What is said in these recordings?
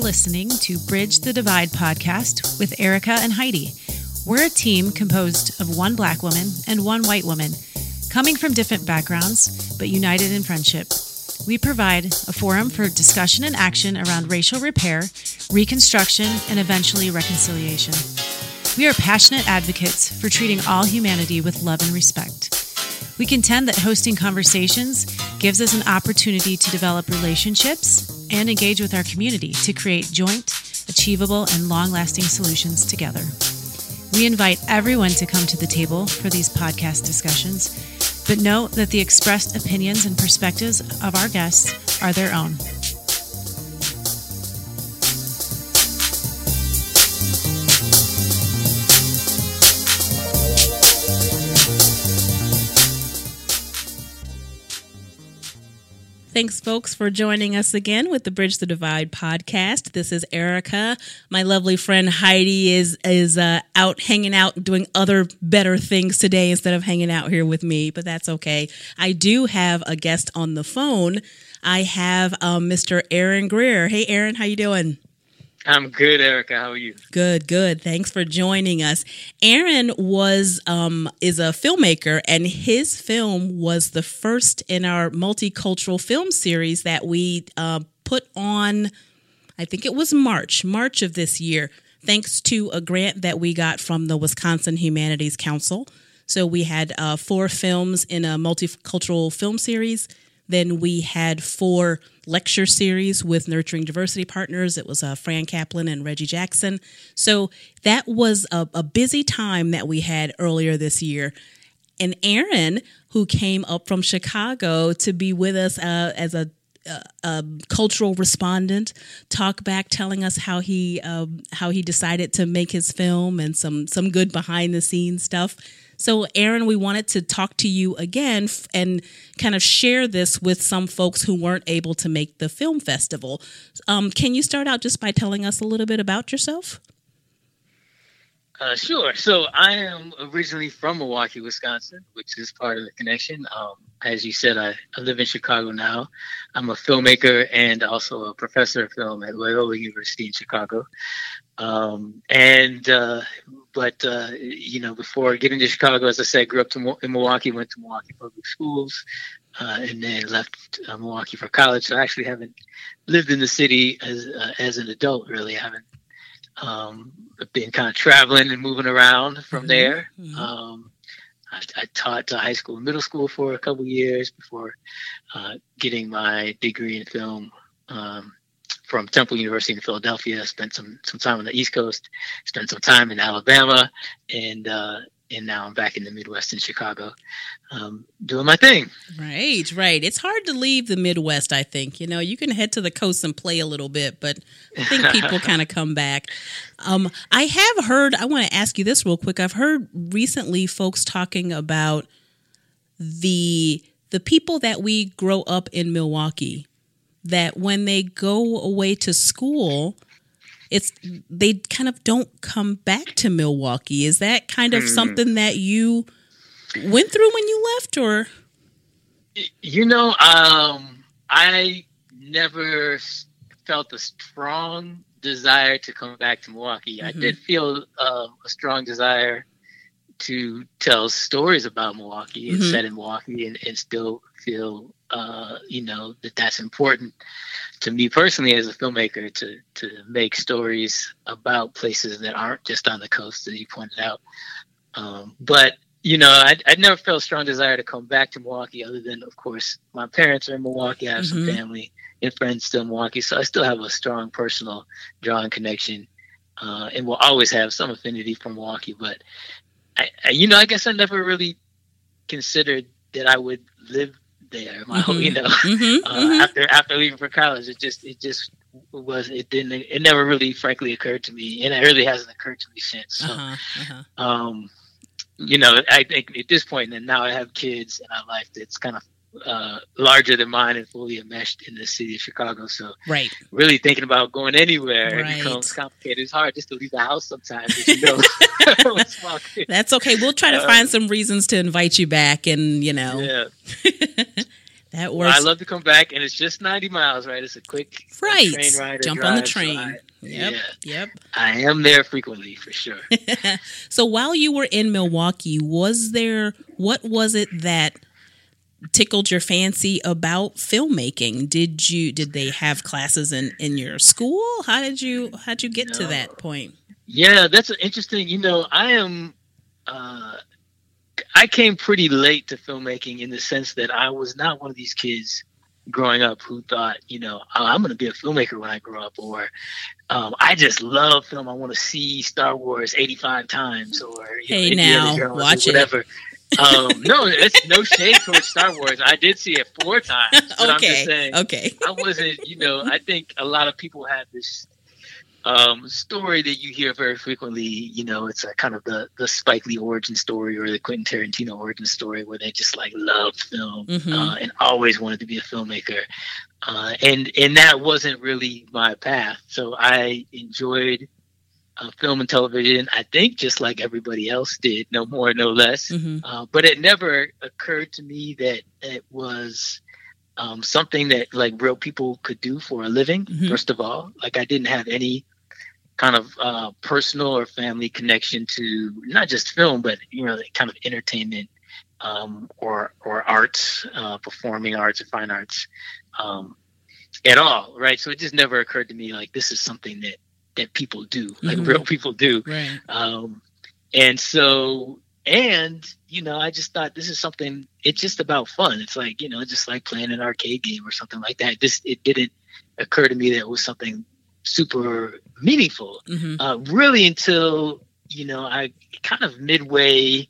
listening to Bridge the Divide podcast with Erica and Heidi. We're a team composed of one black woman and one white woman, coming from different backgrounds, but united in friendship. We provide a forum for discussion and action around racial repair, reconstruction, and eventually reconciliation. We are passionate advocates for treating all humanity with love and respect. We contend that hosting conversations gives us an opportunity to develop relationships and engage with our community to create joint, achievable, and long lasting solutions together. We invite everyone to come to the table for these podcast discussions, but note that the expressed opinions and perspectives of our guests are their own. Thanks, folks, for joining us again with the Bridge the Divide podcast. This is Erica. My lovely friend Heidi is is uh, out hanging out, doing other better things today instead of hanging out here with me. But that's okay. I do have a guest on the phone. I have um, Mr. Aaron Greer. Hey, Aaron, how you doing? I'm good, Erica. How are you? Good, good. Thanks for joining us. Aaron was um, is a filmmaker, and his film was the first in our multicultural film series that we uh, put on. I think it was March, March of this year, thanks to a grant that we got from the Wisconsin Humanities Council. So we had uh, four films in a multicultural film series. Then we had four lecture series with Nurturing Diversity Partners. It was uh, Fran Kaplan and Reggie Jackson. So that was a, a busy time that we had earlier this year. And Aaron, who came up from Chicago to be with us uh, as a a cultural respondent talk back telling us how he um, how he decided to make his film and some some good behind the scenes stuff so, Aaron, we wanted to talk to you again and kind of share this with some folks who weren't able to make the film festival. Um, can you start out just by telling us a little bit about yourself? Uh, sure. So I am originally from Milwaukee, Wisconsin, which is part of the connection. Um, as you said, I, I, live in Chicago now. I'm a filmmaker and also a professor of film at Loyola University in Chicago. Um, and uh, but uh, you know, before getting to Chicago, as I said, grew up to, in Milwaukee, went to Milwaukee public schools, uh, and then left uh, Milwaukee for college. So I actually haven't lived in the city as uh, as an adult. Really, I haven't um, been kind of traveling and moving around from mm-hmm. there. Mm-hmm. Um, I, I, taught high school and middle school for a couple years before uh, getting my degree in film. Um, from Temple University in Philadelphia. Spent some some time on the East Coast. Spent some time in Alabama, and uh, and now I'm back in the Midwest in Chicago, um, doing my thing. Right, right. It's hard to leave the Midwest. I think you know you can head to the coast and play a little bit, but I think people kind of come back. Um, I have heard. I want to ask you this real quick. I've heard recently folks talking about the the people that we grow up in Milwaukee that when they go away to school, it's they kind of don't come back to Milwaukee. Is that kind of mm. something that you went through when you left, or? You know, um, I never felt a strong desire to come back to Milwaukee. Mm-hmm. I did feel uh, a strong desire to tell stories about Milwaukee and mm-hmm. set in Milwaukee and, and still feel uh, you know that that's important to me personally as a filmmaker to to make stories about places that aren't just on the coast as you pointed out um, but you know I, I never felt a strong desire to come back to milwaukee other than of course my parents are in milwaukee i have mm-hmm. some family and friends still in milwaukee so i still have a strong personal drawing connection uh, and will always have some affinity for milwaukee but I, I, you know i guess i never really considered that i would live there. My mm-hmm. whole, you know, mm-hmm. Uh, mm-hmm. after after leaving for college, it just it just was it didn't it never really frankly occurred to me, and it really hasn't occurred to me since. So, uh-huh. Uh-huh. um, you know, I think at this point, and now I have kids in my life that's kind of uh, larger than mine and fully enmeshed in the city of Chicago. So, right, really thinking about going anywhere right. becomes complicated. It's hard just to leave the house sometimes. You know, That's okay. We'll try to find some reasons to invite you back, and you know, yeah. That works. I love to come back, and it's just 90 miles, right? It's a quick right. train ride. Jump on the train. So I, yep. Yeah, yep. I am there frequently for sure. so while you were in Milwaukee, was there what was it that tickled your fancy about filmmaking? Did you did they have classes in in your school? How did you how did you get no. to that point? Yeah, that's interesting. You know, I am. Uh, I came pretty late to filmmaking in the sense that I was not one of these kids growing up who thought, you know, oh, I'm going to be a filmmaker when I grow up, or um, I just love film. I want to see Star Wars 85 times, or hey, know, now watch it. Um, no, it's no shade towards Star Wars. I did see it four times. But okay. I'm just saying, okay. I wasn't, you know, I think a lot of people have this um, story that you hear very frequently. You know, it's a kind of the the Spike Lee origin story or the Quentin Tarantino origin story, where they just like love film mm-hmm. uh, and always wanted to be a filmmaker. Uh, and and that wasn't really my path. So I enjoyed uh, film and television. I think just like everybody else did, no more, no less. Mm-hmm. Uh, but it never occurred to me that it was um, something that like real people could do for a living. Mm-hmm. First of all, like I didn't have any kind of uh, personal or family connection to not just film, but you know, kind of entertainment um, or or arts, uh, performing arts or fine arts um, at all, right? So it just never occurred to me like this is something that that people do, like mm-hmm. real people do. Right. Um, and so, and you know, I just thought this is something. It's just about fun. It's like you know, just like playing an arcade game or something like that. This it didn't occur to me that it was something super meaningful. Mm-hmm. Uh, really, until you know, I kind of midway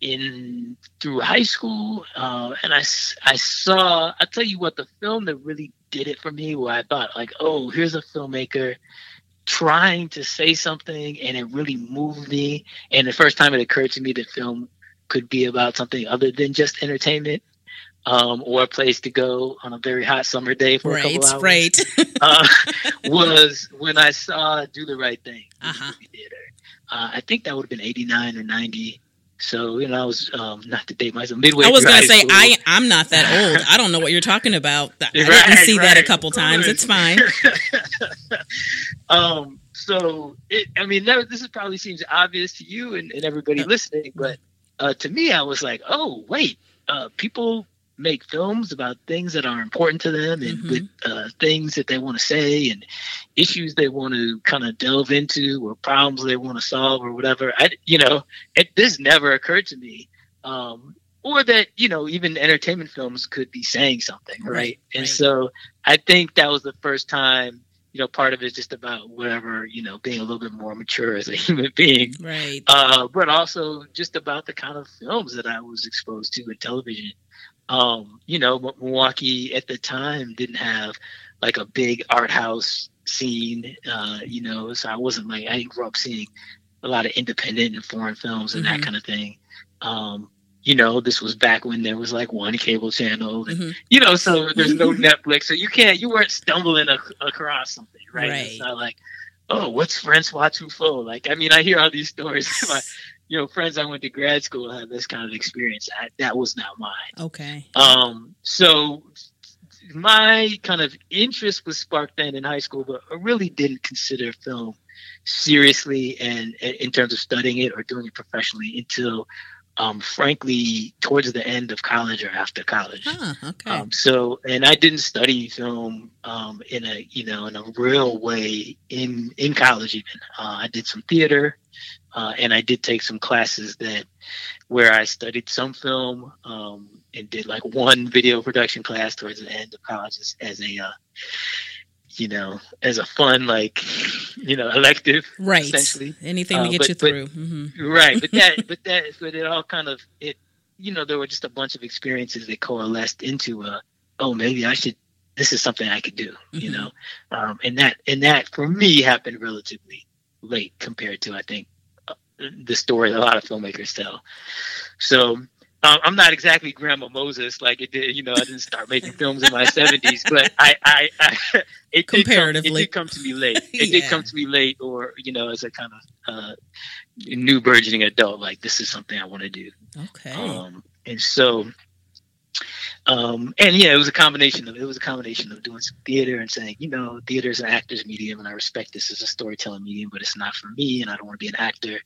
in through high school, uh, and I I saw. I tell you what, the film that really did it for me, where I thought like, oh, here's a filmmaker trying to say something, and it really moved me. And the first time it occurred to me that film could be about something other than just entertainment um, or a place to go on a very hot summer day for right, a couple hours. Right, uh, was when I saw "Do the Right Thing" uh-huh. the theater. Uh, I think that would have been '89 or '90. So you know, I was um, not to date myself midway. I was going to say school. I I'm not that old. I don't know what you're talking about. I didn't see right. that a couple times. It's fine. um. So it, I mean, that, this is probably seems obvious to you and, and everybody listening, but uh, to me, I was like, oh wait, uh, people make films about things that are important to them and mm-hmm. with uh, things that they want to say and issues they want to kind of delve into or problems they want to solve or whatever. I, you know, it, this never occurred to me. Um, or that, you know, even entertainment films could be saying something, right? right and right. so I think that was the first time, you know, part of it is just about whatever, you know, being a little bit more mature as a human being. Right. Uh, but also just about the kind of films that I was exposed to in television um, you know, Milwaukee at the time didn't have like a big art house scene, uh, you know, so I wasn't like, I didn't grow up seeing a lot of independent and foreign films and mm-hmm. that kind of thing. Um, you know, this was back when there was like one cable channel, and, mm-hmm. you know, so there's no Netflix, so you can't, you weren't stumbling across something, right? right? It's not like, oh, what's Francois Truffaut? Like, I mean, I hear all these stories. my, you know, friends I went to grad school had this kind of experience. I, that was not mine. Okay. Um, so my kind of interest was sparked then in high school, but I really didn't consider film seriously and in terms of studying it or doing it professionally until um, frankly towards the end of college or after college. Huh, okay. Um, so, and I didn't study film um, in a you know in a real way in in college even. Uh, I did some theater, uh, and I did take some classes that where I studied some film um, and did like one video production class towards the end of college as, as a uh, you know as a fun like you know elective right. essentially. Anything to uh, get but, you through. But, mm-hmm. right. But that but that but it all kind of it you know there were just a bunch of experiences that coalesced into a oh maybe I should this is something I could do mm-hmm. you know? Um, and that and that for me happened relatively late compared to I think the story a lot of filmmakers tell. So um, I'm not exactly Grandma Moses, like it did. You know, I didn't start making films in my 70s, but I, I, I it comparatively did come, it did come to me late. It yeah. did come to me late, or you know, as a kind of uh, new burgeoning adult, like this is something I want to do. Okay. Um, and so um, and yeah, it was a combination of it was a combination of doing some theater and saying, you know, theater is an actor's medium, and I respect this as a storytelling medium, but it's not for me, and I don't want to be an actor.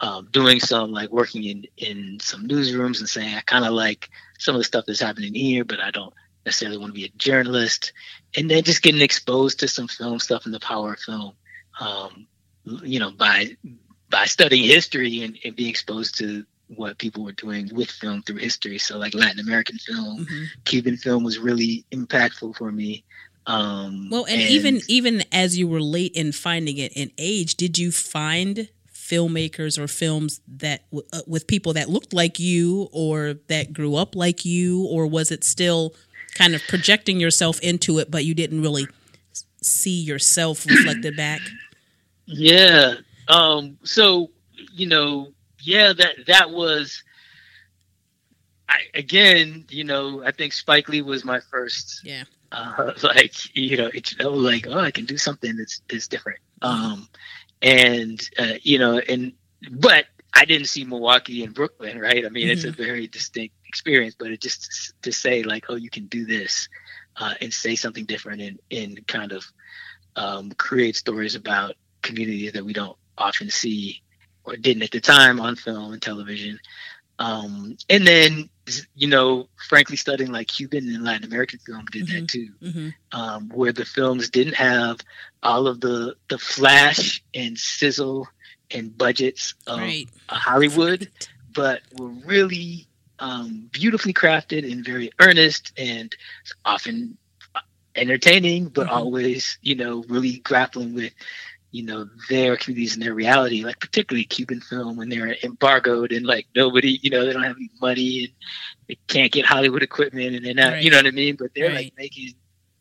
Um, doing some like working in in some newsrooms and saying I kind of like some of the stuff that's happening here, but I don't necessarily want to be a journalist. And then just getting exposed to some film stuff and the power of film, um, you know, by by studying history and, and being exposed to what people were doing with film through history. So like Latin American film, mm-hmm. Cuban film was really impactful for me. Um, well, and, and, even even as you were late in finding it in age, did you find filmmakers or films that uh, with people that looked like you or that grew up like you, or was it still kind of projecting yourself into it, but you didn't really see yourself reflected back? Yeah. Um, so you know, yeah, that that was. I, again, you know, I think Spike Lee was my first. Yeah. Uh, like you know, it's you know, like oh, I can do something that's that's different. Um, and uh, you know, and but I didn't see Milwaukee and Brooklyn, right? I mean, mm-hmm. it's a mm-hmm. very distinct experience, but it just to say like, oh, you can do this uh, and say something different and and kind of um, create stories about communities that we don't often see or didn't at the time on film and television. Um, and then, you know, frankly, studying like Cuban and Latin American film did mm-hmm. that too, mm-hmm. um, where the films didn't have all of the the flash and sizzle and budgets of right. Hollywood, but were really um, beautifully crafted and very earnest and often entertaining, but mm-hmm. always, you know, really grappling with you know their communities and their reality like particularly cuban film when they're embargoed and like nobody you know they don't have any money and they can't get hollywood equipment and they're not right. you know what i mean but they're right. like making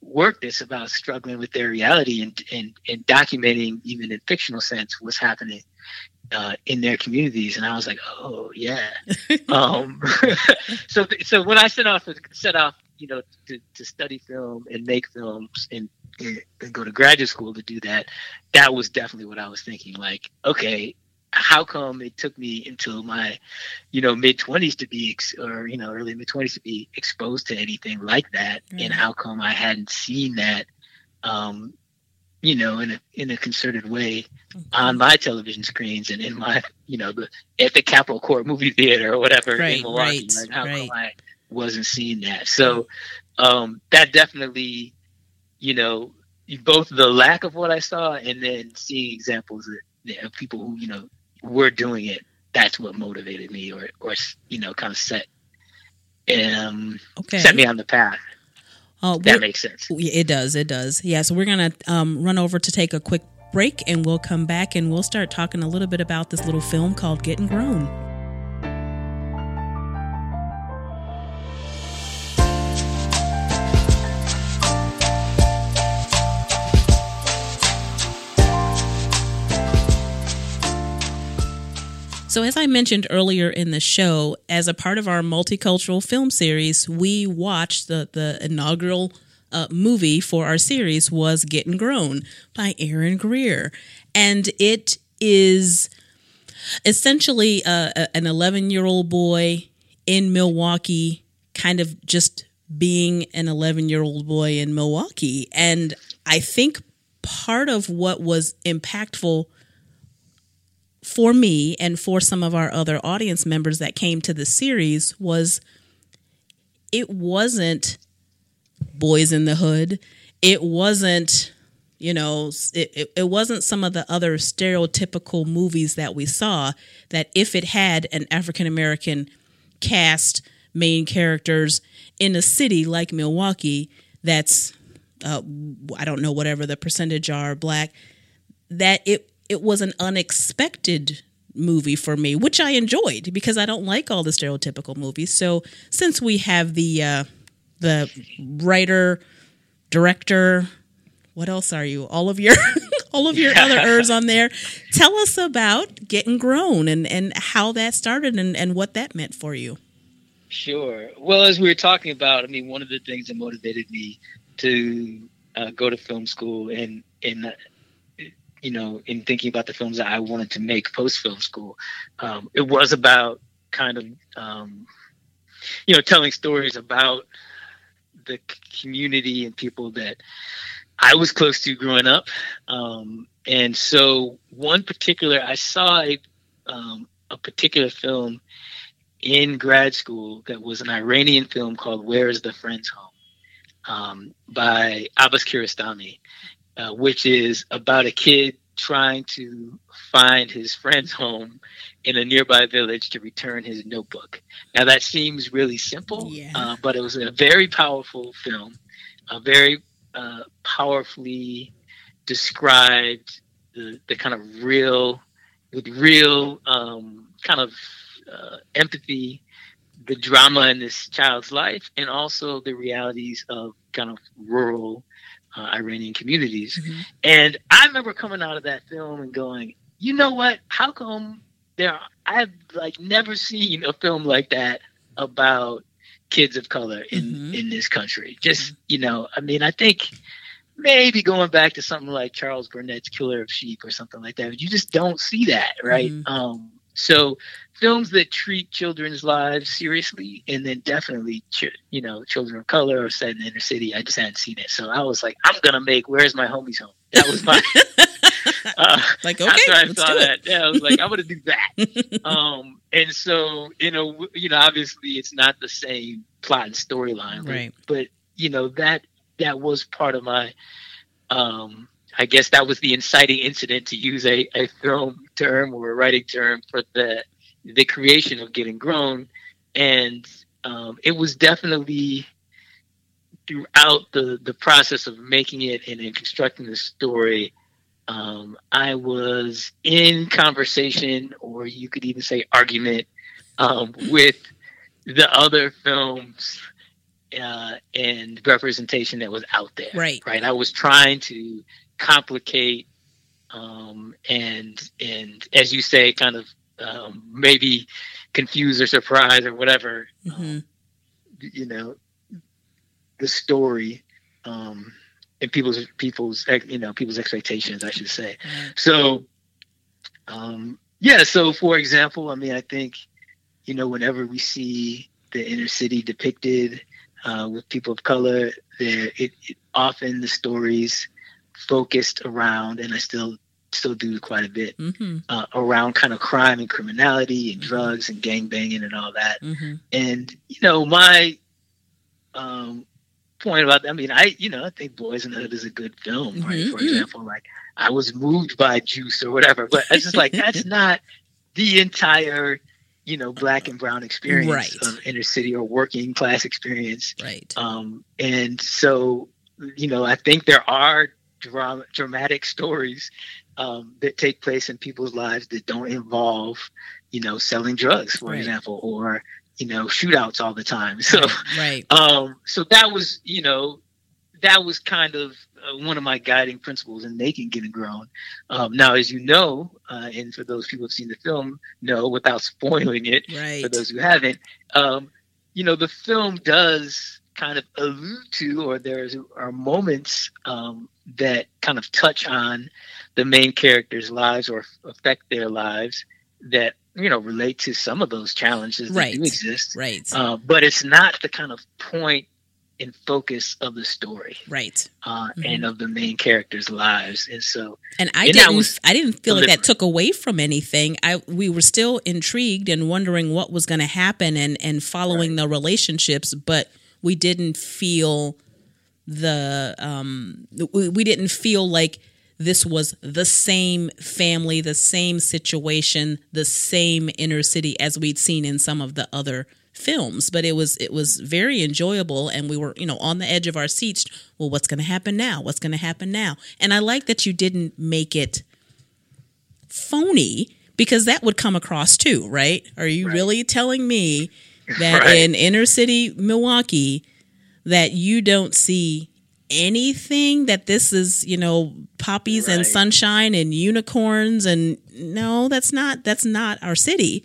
work that's about struggling with their reality and and, and documenting even in fictional sense what's happening uh, in their communities and i was like oh yeah um, so so when i set off set off you know to, to study film and make films and and go to graduate school to do that, that was definitely what I was thinking. Like, okay, how come it took me until my, you know, mid twenties to be, ex- or you know, early mid twenties to be exposed to anything like that, mm-hmm. and how come I hadn't seen that, um, you know, in a in a concerted way mm-hmm. on my television screens and in my, you know, the at the Capitol Court movie theater or whatever right, in Milwaukee. Right, like, how right. come I wasn't seeing that? So um, that definitely you know, both the lack of what I saw and then seeing examples of, of people who, you know, were doing it. That's what motivated me or, or, you know, kind of set, um, okay. set me on the path. Uh, that makes sense. It does. It does. Yeah. So we're going to um, run over to take a quick break and we'll come back and we'll start talking a little bit about this little film called Getting Grown. So, as I mentioned earlier in the show, as a part of our multicultural film series, we watched the, the inaugural uh, movie for our series was Getting Grown by Aaron Greer. And it is essentially uh, an 11 year old boy in Milwaukee, kind of just being an 11 year old boy in Milwaukee. And I think part of what was impactful for me and for some of our other audience members that came to the series was it wasn't boys in the hood. It wasn't you know it, it, it, wasn't some of the other stereotypical movies that we saw that if it had an african american cast main characters in a city like milwaukee that's uh, i don't know whatever the percentage are black that it it was an unexpected movie for me, which I enjoyed because I don't like all the stereotypical movies. So since we have the uh, the writer, director, what else are you? All of your all of your other ers on there. Tell us about getting grown and and how that started and and what that meant for you. Sure. Well, as we were talking about, I mean, one of the things that motivated me to uh, go to film school and and you know, in thinking about the films that I wanted to make post film school, um, it was about kind of, um, you know, telling stories about the community and people that I was close to growing up. Um, and so, one particular, I saw a, um, a particular film in grad school that was an Iranian film called Where is the Friend's Home um, by Abbas Kiarostami, uh, which is about a kid trying to find his friend's home in a nearby village to return his notebook. Now, that seems really simple, yeah. uh, but it was a very powerful film, a very uh, powerfully described the, the kind of real, with real um, kind of uh, empathy, the drama in this child's life, and also the realities of kind of rural uh, Iranian communities. Mm-hmm. And I remember coming out of that film and going, you know what? How come there? I've like never seen a film like that about kids of color in mm-hmm. in this country. Just mm-hmm. you know, I mean, I think maybe going back to something like Charles Burnett's Killer of Sheep or something like that. But You just don't see that, right? Mm-hmm. Um, so films that treat children's lives seriously, and then definitely, ch- you know, children of color or set in the inner city. I just hadn't seen it, so I was like, I'm gonna make "Where's My Homie's Home." That was my uh, like okay. After I saw that, yeah, I was like, I'm gonna do that. um, and so you know, you know, obviously it's not the same plot and storyline, right? But you know that that was part of my um I guess that was the inciting incident to use a, a film term or a writing term for the the creation of Getting Grown, and um, it was definitely throughout the the process of making it and, and constructing the story. Um, I was in conversation, or you could even say argument, um, with the other films uh, and representation that was out there. Right. Right. I was trying to complicate um, and and as you say, kind of um, maybe confuse or surprise or whatever. Mm-hmm. Um, you know, the story um, and people's people's you know people's expectations, I should say. So, um, yeah. So, for example, I mean, I think you know whenever we see the inner city depicted uh, with people of color, there it, it often the stories focused around, and I still still do quite a bit mm-hmm. uh, around kind of crime and criminality and mm-hmm. drugs and gang banging and all that. Mm-hmm. And you know, my um, point about I mean, I you know, I think Boys in the Hood is a good film, right? Mm-hmm. For example, like I was moved by Juice or whatever, but it's just like that's not the entire you know black and brown experience right. of inner city or working class experience right um and so you know i think there are drama, dramatic stories um, that take place in people's lives that don't involve, you know, selling drugs, for right. example, or you know, shootouts all the time. So, right. Um, so that was, you know, that was kind of uh, one of my guiding principles in making Getting Grown. Um, now, as you know, uh, and for those people who've seen the film, know without spoiling it, right. for those who haven't, um, you know, the film does kind of allude to, or there are moments um, that kind of touch on the main characters' lives or affect their lives that you know relate to some of those challenges that right. do exist. Right. Uh, but it's not the kind of point and focus of the story, right? Uh, mm-hmm. And of the main characters' lives, and so and I and didn't, I didn't feel like that took away from anything. I we were still intrigued and wondering what was going to happen and and following right. the relationships, but we didn't feel the um we, we didn't feel like this was the same family, the same situation, the same inner city as we'd seen in some of the other films. But it was it was very enjoyable and we were you know on the edge of our seats. Well what's going to happen now? What's going to happen now? And i like that you didn't make it phony because that would come across too right? Are you right. really telling me that right. in inner city milwaukee that you don't see anything that this is you know poppies right. and sunshine and unicorns and no that's not that's not our city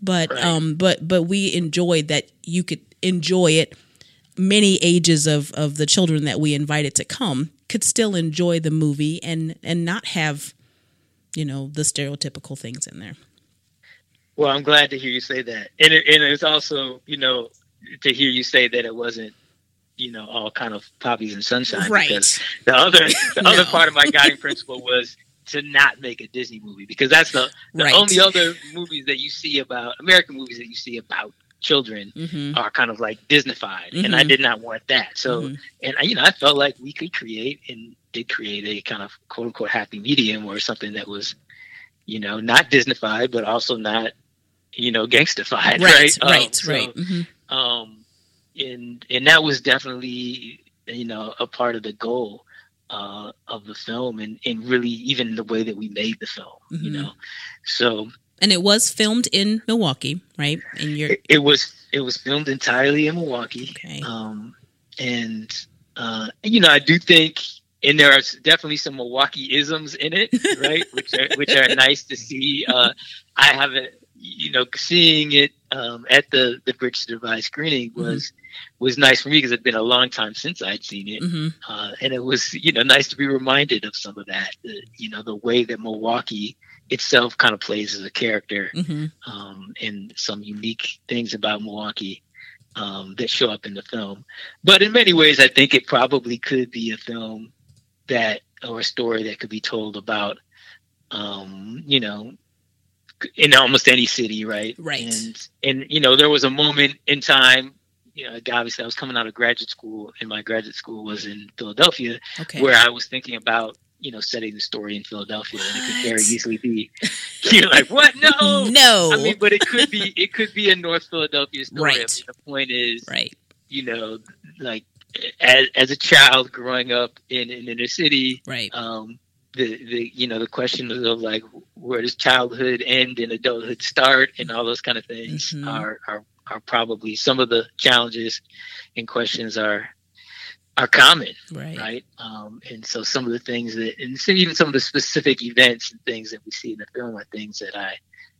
but right. um but but we enjoyed that you could enjoy it many ages of of the children that we invited to come could still enjoy the movie and and not have you know the stereotypical things in there well i'm glad to hear you say that and it, and it's also you know to hear you say that it wasn't you know all kind of poppies and sunshine. Right. Because the other the No. other part of my guiding principle was to not make a Disney movie because that's the the Right. only other movies that you see about American movies that you see about children hmm are kind of like Disneyfied, and I Mhm. did not want that. So, Mhm. and I, you know, I felt like we could create and did create a kind of quote unquote happy medium or something that was, you know, not Disneyfied, but also not, you know, gangstified, right, right? right, Um, so, right. hmm um, and and that was definitely, you know, a part of the goal uh, of the film, and and really even the way that we made the film, you Mhm. know. So And it was filmed in Milwaukee, right? In your it, it was it was filmed entirely in Milwaukee. okay, Um, and uh, you know, I do think, and there are definitely some Milwaukee isms in it, right? which are which are nice to see. Uh, I haven't, you know, seeing it um, at the the Bridge the Divide screening was was nice for me because it'd been a long time since I'd seen it, hmm uh, and it was you know nice to be reminded of some of that. The, you know, the way that Milwaukee itself kind of plays as a character hmm um, and some unique things about Milwaukee um, that show up in the film. But in many ways, I think it probably could be a film that or a story that could be told about, um, you know, in almost any city, right? Right. And and you know, there was a moment in time. You know, obviously, I was coming out of graduate school, and my graduate school was in Philadelphia, okay. where I was thinking about, you know, setting the story in Philadelphia, and it could very easily be. You're like, what? No, no, I mean, but it could be it could be a North Philadelphia story. I Right. mean, the point is, right, you know, like as as a child growing up in an inner city, right, um, the the you know the question of like where does childhood end and adulthood start and all those kind of things Mhm. are are are probably some of the challenges and questions are are common right, right? Um, and so some of the things that, and so even some of the specific events and things that we see in the film are things that I,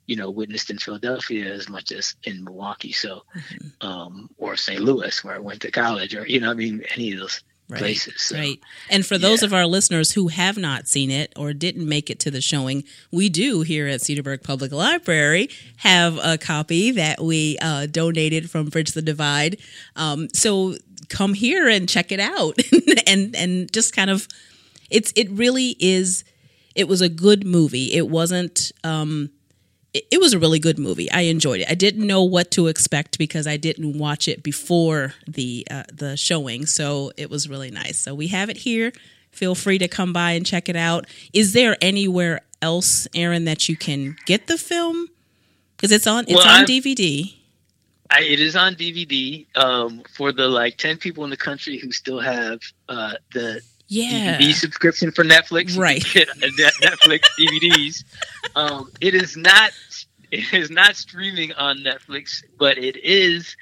you know, witnessed in Philadelphia as much as in Milwaukee, so Mhm. um, or St. Louis where I went to college, or you know, I mean, any of those right. places. So. Right. And for those Yeah. of our listeners who have not seen it or didn't make it to the showing, we do here at Cedarburg Public Library have a copy that we uh, donated from Bridge the Divide. Um, so come here and check it out and and just kind of it's it really is it was a good movie. It wasn't um it, was a really good movie. I enjoyed it. I didn't know what to expect because I didn't watch it before the uh, the showing, so it was really nice. So we have it here. Feel free to come by and check it out. Is there anywhere else, Aaron, that you can get the film? Because it's on it's Well, on I've- DVD. I, it is on DVD um, for the like ten people in the country who still have uh, the Yeah. DVD subscription for Netflix. Right. can Get Net- Netflix DVDs. Um, it is not. It is not streaming on Netflix, but it is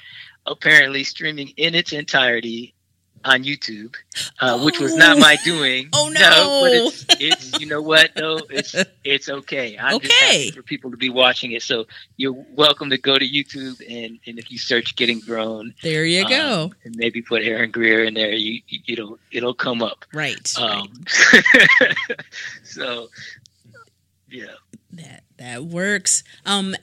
apparently streaming in its entirety on YouTube, uh, which was not Oh. my doing. Oh, but no. it's it's you know what? No, it's it's okay. I'm just Okay. happy for people to be watching it. So you're welcome to go to YouTube and and if you search "Getting Grown," There you go. um, and maybe put Aaron Greer in there, you, you it'll it'll come up. right. right. Um, so, yeah. That that works. Um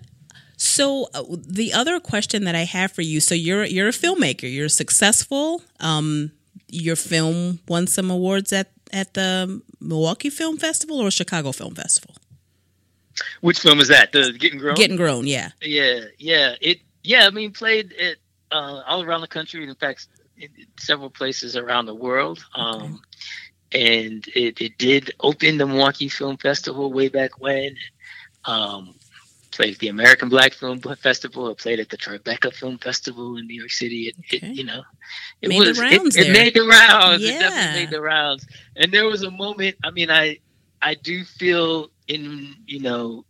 so uh, the other question that I have for you, so you're you're a filmmaker, you're successful. Um your film won some awards at at the Milwaukee Film Festival or Chicago Film Festival. Which film is that? The Getting Grown? Getting grown, yeah. yeah, yeah. It, yeah. I mean, played it uh, all around the country. In fact, in several places around the world. Um, and it, it did open the Milwaukee Film Festival way back when. Um, played at the American Black Film Festival. It played at the Tribeca Film Festival in New York City. It, Okay. it you know, it Made the was rounds it, it made the rounds. It Yeah. definitely made the rounds. And there was a moment. I mean, I I do feel in you know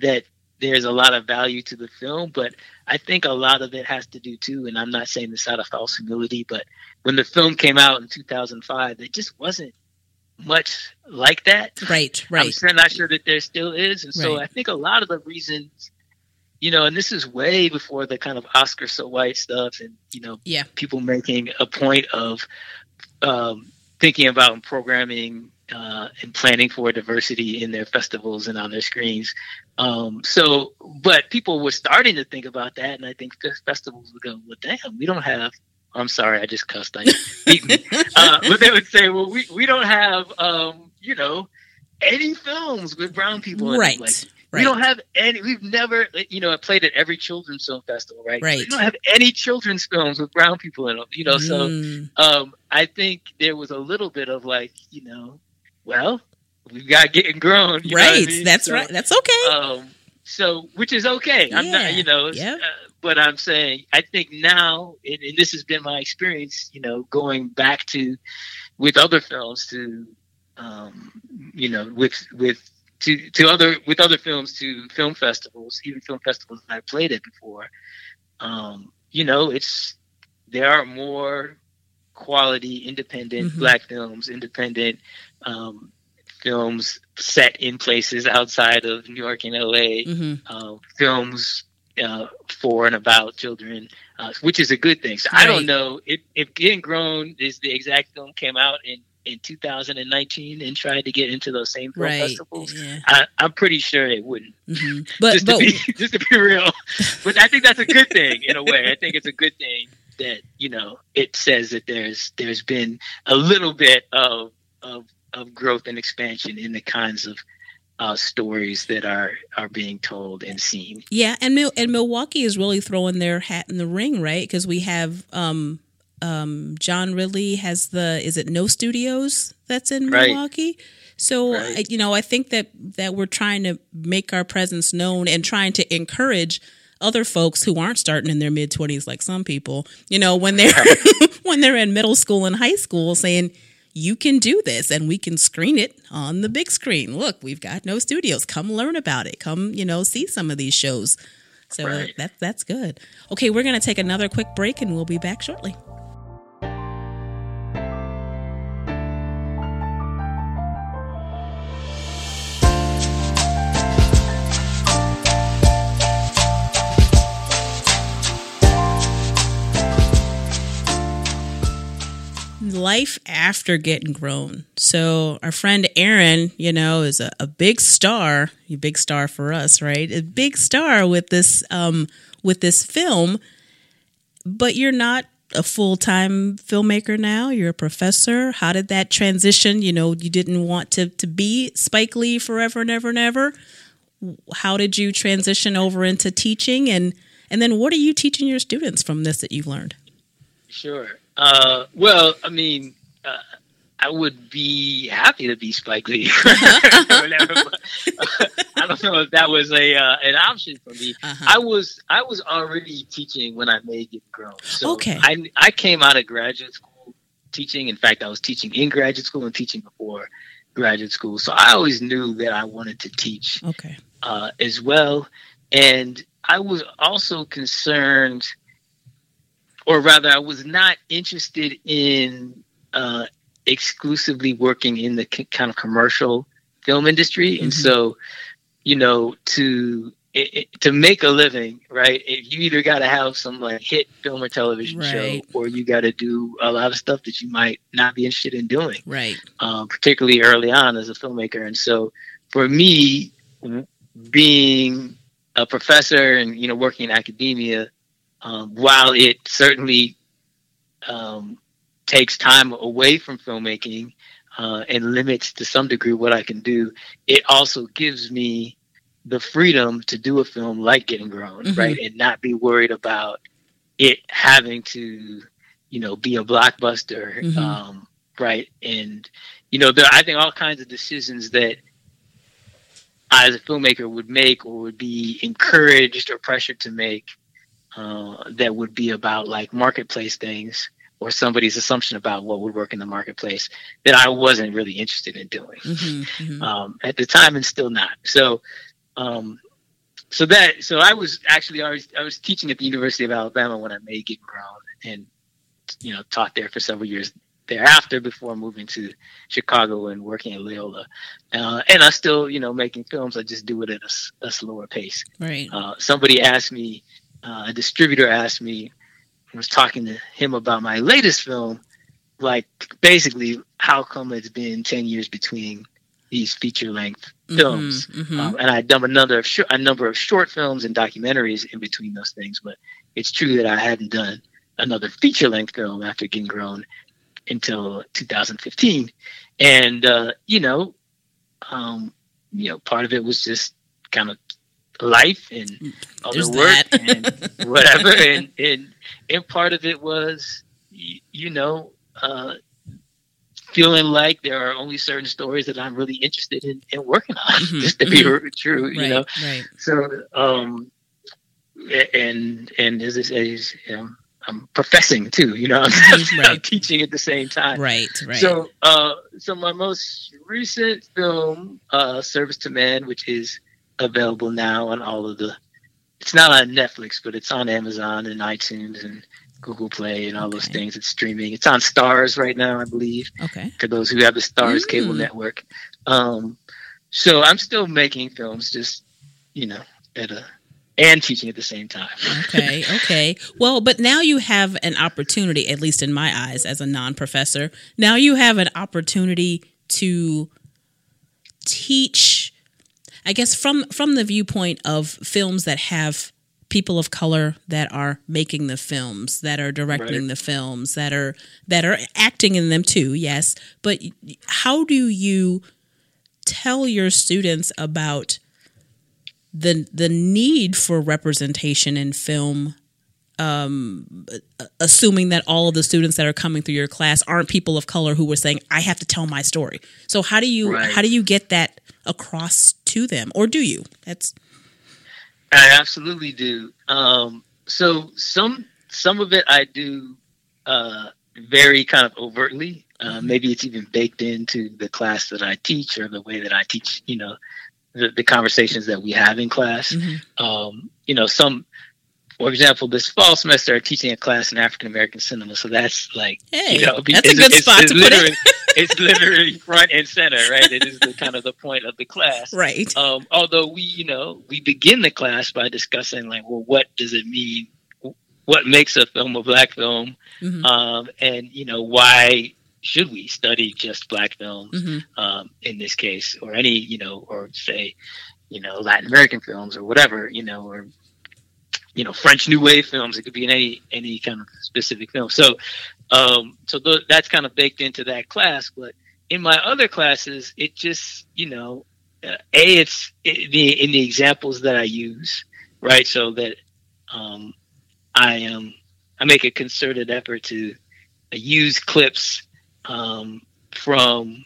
that there's a lot of value to the film, but I think a lot of it has to do too. And I'm not saying this out of false humility, but when the film came out in 2005, it just wasn't much like that. Right, right. I'm not sure that there still is, and so Right. I think a lot of the reasons, you know, and this is way before the kind of Oscar so white stuff, and you know, Yeah. people making a point of um, thinking about programming uh, and planning for diversity in their festivals and on their screens. Um, so, but people were starting to think about that, and I think festivals were going, "Well, damn, we don't have I'm sorry, I just cussed. I beat me. uh, but they would say, well, we, we don't have, um, you know, any films with brown people. Right. Like, right. We don't have any. We've never, you know, I played at every children's film festival, right? Right. We don't have any children's films with brown people in them, you know. So Mm, um, I think there was a little bit of like, you know, well, we've got getting grown, you know what I right. mean? That's So, right. That's okay. Um, so which is okay. I'm Yeah, not, you know, yeah. uh, but I'm saying I think now, and, and this has been my experience, you know, going back to with other films to, um, you know, with with to to other with other films to film festivals, even film festivals that I played at before. Um, you know, it's there are more quality independent Mhm. black films, independent um, films set in places outside of New York and LA hmm uh, films uh, for and about children, uh, which is a good thing. So I don't know if, if Getting Grown is the exact film came out in, in 2019 and tried to get into those same film Right. festivals. Yeah. I, I'm pretty sure it wouldn't. hmm But just, but to be, just to be real, but I think that's a good thing in a way. I think it's a good thing that you know it says that there's there's been a little bit of of of growth and expansion in the kinds of uh, stories that are are being told and seen. Yeah, and Mil- and Milwaukee is really throwing their hat in the ring, right? Because we have um, um, John Ridley has the is it No Studios that's in Right. Milwaukee. So Right. You know, I think that that we're trying to make our presence known and trying to encourage other folks who aren't starting in their mid twenties like some people. You know, when they're when they're in middle school and high school, saying. You can do this and we can screen it on the big screen. Look, we've got no studios. Come learn about it. Come, you know, see some of these shows. So Right. that that's good. Okay, we're going to take another quick break and we'll be back shortly. Life after getting grown. So our friend Aaron, you know, is a, a big star, a big star for us, right? A big star with this um with this film. But you're not a full-time filmmaker now. You're a professor. How did that transition? You know you didn't want to to be spike lee forever and ever and ever. How did you transition over into teaching? And and then what are you teaching your students from this that you've learned? Sure. Uh, well, I mean, uh, I would be happy to be Spike Lee. or whatever, but, I don't know if that was a uh, an option for me. uh-huh. I was I was already teaching when I made Get Grown. So Okay. I I came out of graduate school teaching. In fact, I was teaching in graduate school and teaching before graduate school. So I always knew that I wanted to teach okay uh, as well. And I was also concerned, or rather, I was not interested in uh, exclusively working in the k- kind of commercial film industry. And Mhm. so, you know, to it, it- to make a living, right? If you either got to have some like hit film or television Right. show, or you got to do a lot of stuff that you might not be interested in doing right um, particularly early on as a filmmaker. And so for me, being a professor and you know working in academia, um, while it certainly um, takes time away from filmmaking uh, and limits to some degree what I can do, it also gives me the freedom to do a film like Getting Grown, Mhm. right, and not be worried about it having to, you know, be a blockbuster, Mhm. um, right? And you know, there I think all kinds of decisions that I, as a filmmaker, would make or would be encouraged or pressured to make uh, that would be about like marketplace things or somebody's assumption about what would work in the marketplace that I wasn't really interested in doing hmm hmm um, at the time and still not. So, um, so that so I was actually I was, I was teaching at the University of Alabama when I made Get Grown and you know taught there for several years thereafter before moving to Chicago and working at Loyola. Uh, and I still you know making films. I just do it at a slower pace. right Uh, somebody asked me, uh, a distributor asked me, I was talking to him about my latest film, like basically how come it's been 10 years between these feature length films. Mhm, mhm. Um, and I'd done another short, a number of short films and documentaries in between those things, but it's true that I hadn't done another feature length film after getting grown until 2015. And, uh, you know, um, you know, part of it was just kind of life and other There's work that. and whatever. and, and, and part of it was, you, you know, uh, feeling like there are only certain stories that I'm really interested in, in working on, Mhm, just to be mhm. true, you right, know. right. So, um, and and as I say, um, I'm professing too, you know, I'm, Mhm, I'm teaching at the same time. Right, right. So, uh, so my most recent film, uh, Service to Man, which is available now on all of the, it's not on Netflix, but it's on Amazon and iTunes and Google Play and all those things. It's streaming. It's on Starz right now, I believe okay. for those who have the Starz cable Mm. network. Um, so I'm still making films, just you know, at a and teaching at the same time. Okay, okay. Well, but now you have an opportunity, at least in my eyes as a non professor, now you have an opportunity to teach, I guess, from, from the viewpoint of films that have people of color that are making the films that are directing Right. the films that are that are acting in them too yes but how do you tell your students about the the need for representation in film um assuming that all of the students that are coming through your class aren't people of color who were saying I have to tell my story. So how do you Right. how do you get that across to them or do you? That's I absolutely do. Um, so some some of it I do uh, very kind of overtly. Uh, maybe it's even baked into the class that I teach or the way that I teach. You know, the, the conversations that we have in class. Mhm. Um, you know, some. For example, this fall semester, I'm teaching a class in African American cinema, so that's like, Hey, you know, that's a good spot to put it. It's literally front and center, right? It is the kind of the point of the class. right. Um, although we, you know, we begin the class by discussing like, well, what does it mean? What makes a film a black film? Mhm. Um, and you know, why should we study just black films Mhm. um, in this case, or any, you know, or say, you know, Latin American films or whatever, you know, or you know, French New Wave films. It could be in any any kind of specific film. So, um, so th- that's kind of baked into that class. But in my other classes, it just, you know, uh, a it's i the in the examples that I use, right? So that um, I am I make a concerted effort to uh, use clips um, from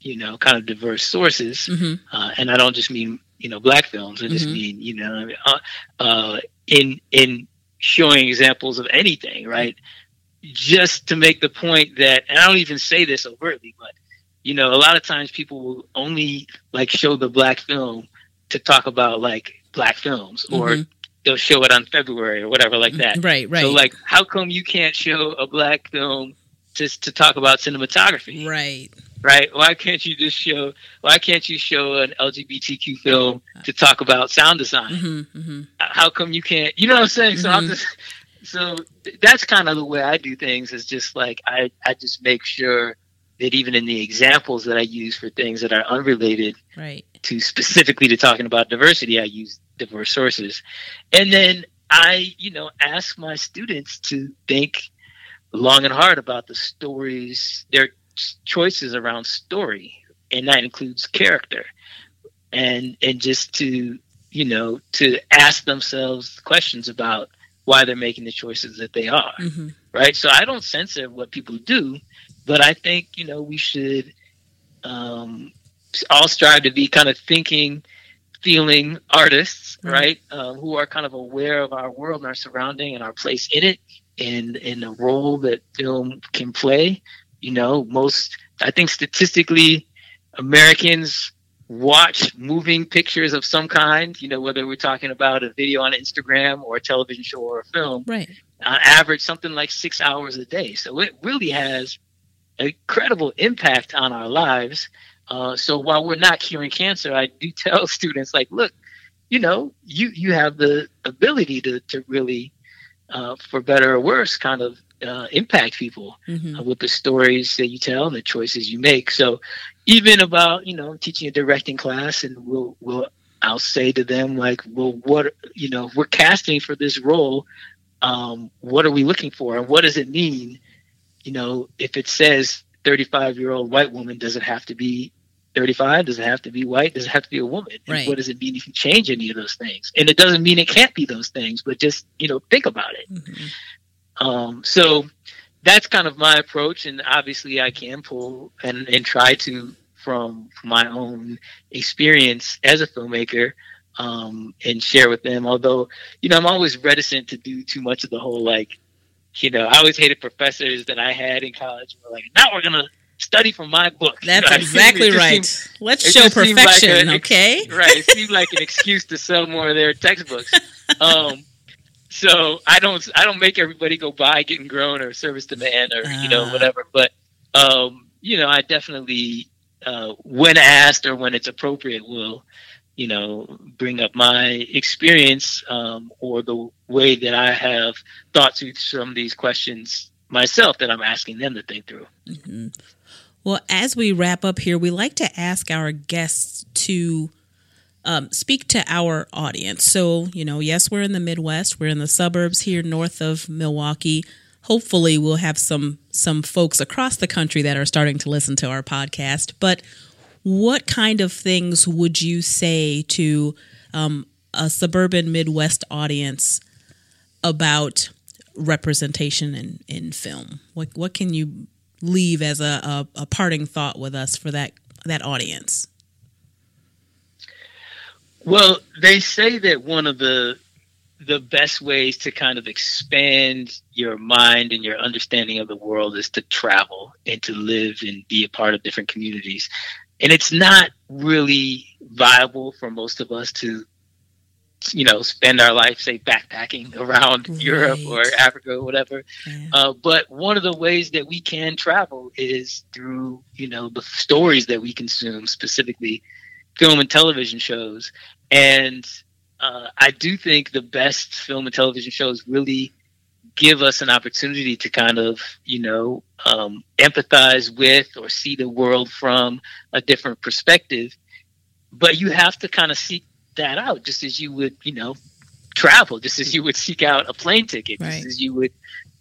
you know kind of diverse sources, Mhm. uh, and I don't just mean you know black films. I just Mhm. mean you know I mean, uh, uh, in in showing examples of anything, right? Just to make the point that, and I don't even say this overtly, but you know, a lot of times people will only like show the black film to talk about like black films, or Mhm. they'll show it on February or whatever like that. Right, right. So like, how come you can't show a black film just to talk about cinematography? right. right? Why can't you just show? Why can't you show an LGBTQ film to talk about sound design? Mhm. Mhm. How come you can't? You know what I'm saying? So I'm Mhm. just so that's kind of the way I do things. Is just like I I just make sure that even in the examples that I use for things that are unrelated Right. to specifically to talking about diversity, I use diverse sources. And then I, you know, ask my students to think long and hard about the stories, their choices around story, and that includes character. And and just to, you know, to ask themselves questions about why they're making the choices that they are Mhm. right? So I don't censor what people do, but I think you know we should um, all strive to be kind of thinking, feeling artists, Right. right? Um, who are kind of aware of our world and our surrounding and our place in it, and and the role that film can play. You know, most I think statistically, Americans watch moving pictures of some kind. You know, whether we're talking about a video on Instagram or a television show or a film Right. on average something like six hours a day. So it really has an incredible impact on our lives. Uh, so while we're not curing cancer, I do tell students like, look, you know, you you have the ability to to really, uh, for better or worse, kind of uh, impact people Mhm. uh, with the stories that you tell and the choices you make. So even about you know teaching a directing class, and we'll we'll I'll say to them like, well, what you know, we're casting for this role. um, what are we looking for, and what does it mean? You know, if it says 35 year old white woman, does it have to be 35? Does it have to be white? Does it have to be a woman? Right. what does it mean if you change any of those things? And it doesn't mean it can't be those things, but just you know, think about it. Mm-hmm. Um, so that's kind of my approach, and obviously I can pull and, and try to from my own experience as a filmmaker um, and share with them. Although, you know, I'm always reticent to do too much of the whole like, you know, I always hated professors that I had in college were like, now we're gonna study from my book. That's You know, exactly right. seemed- Let's show seemed like perfection, a- okay? right. It seemed like an excuse to sell more of their textbooks. Um, so I don't I don't make everybody go buy Getting Grown or Service to Man or you know Ah. whatever. But um, you know, I definitely uh, when asked or when it's appropriate will you know bring up my experience um, or the way that I have thought through some of these questions myself that I'm asking them to think through. Mhm. Well, as we wrap up here, we like to ask our guests to um, speak to our audience. So, you know, yes, we're in the Midwest, we're in the suburbs here north of Milwaukee. Hopefully, we'll have some some folks across the country that are starting to listen to our podcast. But what kind of things would you say to um, a suburban Midwest audience about representation in, in film? What what can you leave as a, a, a parting thought with us for that that audience? Well, they say that one of the the best ways to kind of expand your mind and your understanding of the world is to travel and to live and be a part of different communities. And it's not really viable for most of us to you know spend our life say backpacking around Europe or Africa or whatever. Yeah. Uh, but one of the ways that we can travel is through, you know, the stories that we consume, specifically film and television shows. And uh, I do think the best film and television shows really give us an opportunity to kind of, you know, um, empathize with or see the world from a different perspective. But you have to kind of seek that out, just as you would, you know, travel, just as you would seek out a plane ticket, Right. just as you would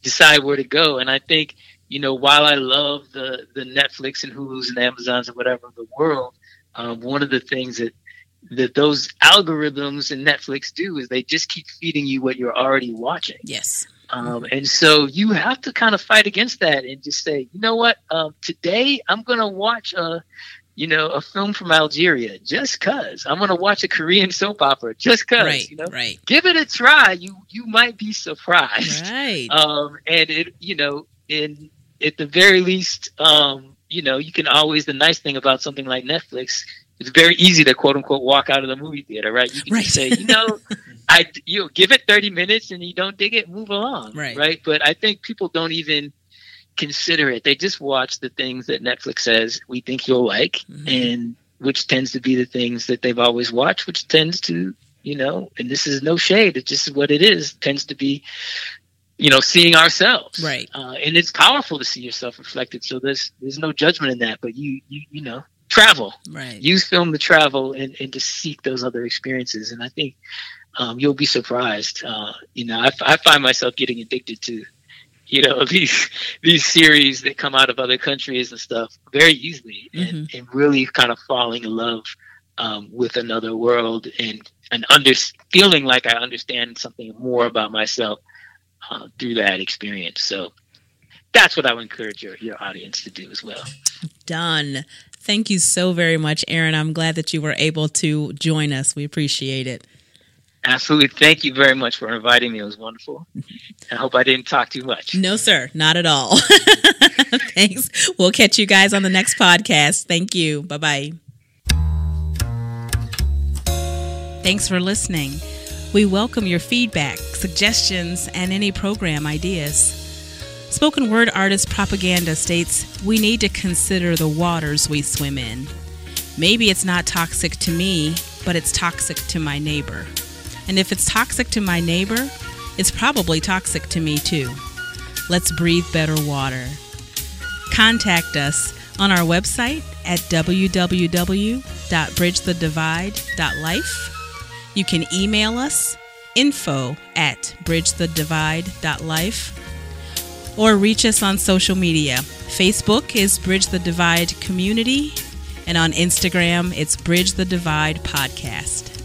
decide where to go. And I think, you know, while I love the the Netflix and Hulu's and Amazons and whatever of the world, um, one of the things that that those algorithms and Netflix do is they just keep feeding you what you're already watching. yes. Um, and so you have to kind of fight against that and just say, you know what, um, today I'm going to watch a, you know, a film from Algeria just cause I'm going to watch a Korean soap opera just cause, Right. you know, Right. give it a try. You, you might be surprised. Right. Um, and it, you know, in, at the very least, um, you know, you can always, the nice thing about something like Netflix, it's very easy to quote unquote walk out of the movie theater, right? You can Right. just say, you know, I you know, give it 30 minutes and you don't dig it, move along. Right. Right. But I think people don't even consider it. They just watch the things that Netflix says we think you'll like Mhm. and which tends to be the things that they've always watched, which tends to, you know, and this is no shade, it's just is what it is, tends to be, you know, seeing ourselves. Right. Uh, and it's powerful to see yourself reflected. So there's there's no judgment in that, but you you you know, travel Right. use film to travel and, and to seek those other experiences. And I think um, you'll be surprised. Uh, you know, I, I find myself getting addicted to, you know, these these series that come out of other countries and stuff very easily, and, and really kind of falling in love um, with another world and and under feeling like I understand something more about myself uh, through that experience. So. That's what I would encourage your, your audience to do as well. Done. Thank you so very much, Aaron. I'm glad that you were able to join us. We appreciate it. Absolutely. Thank you very much for inviting me. It was wonderful. I hope I didn't talk too much. No, sir, not at all. Thanks. We'll catch you guys on the next podcast. Thank you. Bye bye. Thanks for listening. We welcome your feedback, suggestions, and any program ideas. Spoken word artist propaganda states we need to consider the waters we swim in. Maybe it's not toxic to me, but it's toxic to my neighbor. And if it's toxic to my neighbor, it's probably toxic to me too. Let's breathe better water. Contact us on our website at www.bridgethedivide.life. You can email us info at bridgethedivide.life or reach us on social media. Facebook is Bridge the Divide Community, and on Instagram, it's Bridge the Divide Podcast.